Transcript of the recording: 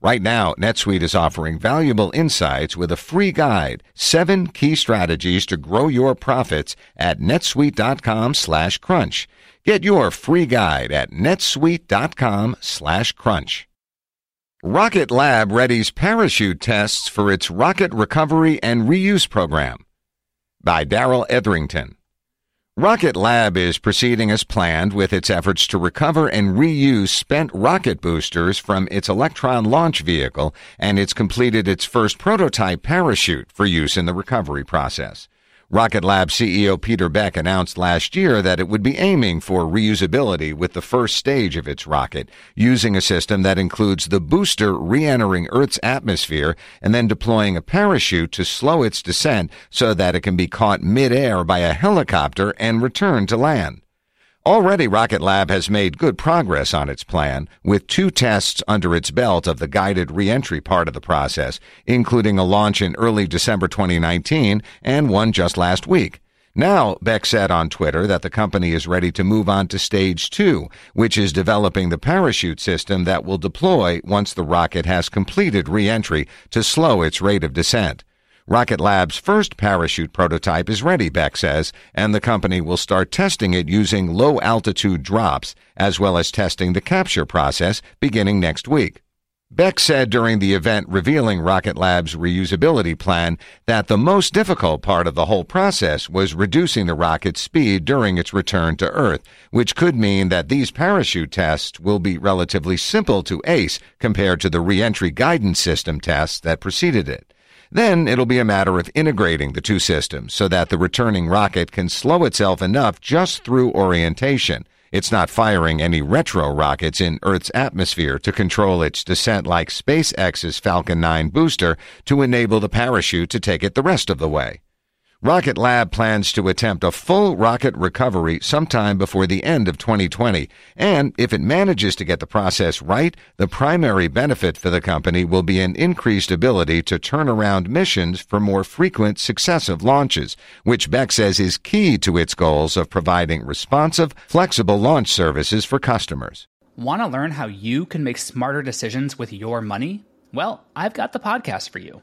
Right now, NetSuite is offering valuable insights with a free guide, seven key strategies to grow your profits at netsuite.com slash crunch. Get your free guide at netsuite.com slash crunch. Rocket Lab readies parachute tests for its rocket recovery and reuse program by Darrell Etherington. Rocket Lab is proceeding as planned with its efforts to recover and reuse spent rocket boosters from its Electron launch vehicle, and it's completed its first prototype parachute for use in the recovery process. Rocket Lab CEO Peter Beck announced last year that it would be aiming for reusability with the first stage of its rocket, using a system that includes the booster re-entering Earth's atmosphere and then deploying a parachute to slow its descent so that it can be caught mid-air by a helicopter and returned to land. Already, Rocket Lab has made good progress on its plan, with two tests under its belt of the guided reentry part of the process, including a launch in early December 2019 and one just last week. Now, Beck said on Twitter that the company is ready to move on to stage two, which is developing the parachute system that will deploy once the rocket has completed reentry to slow its rate of descent. Rocket Lab's first parachute prototype is ready, Beck says, and the company will start testing it using low altitude drops, as well as testing the capture process beginning next week. Beck said during the event revealing Rocket Lab's reusability plan that the most difficult part of the whole process was reducing the rocket's speed during its return to Earth, which could mean that these parachute tests will be relatively simple to ace compared to the reentry guidance system tests that preceded it. Then it'll be a matter of integrating the two systems so that the returning rocket can slow itself enough just through orientation. It's not firing any retro rockets in Earth's atmosphere to control its descent like SpaceX's Falcon 9 booster to enable the parachute to take it the rest of the way. Rocket Lab plans to attempt a full rocket recovery sometime before the end of 2020, and if it manages to get the process right, the primary benefit for the company will be an increased ability to turn around missions for more frequent successive launches, which Beck says is key to its goals of providing responsive, flexible launch services for customers. Want to learn how you can make smarter decisions with your money? Well, I've got the podcast for you.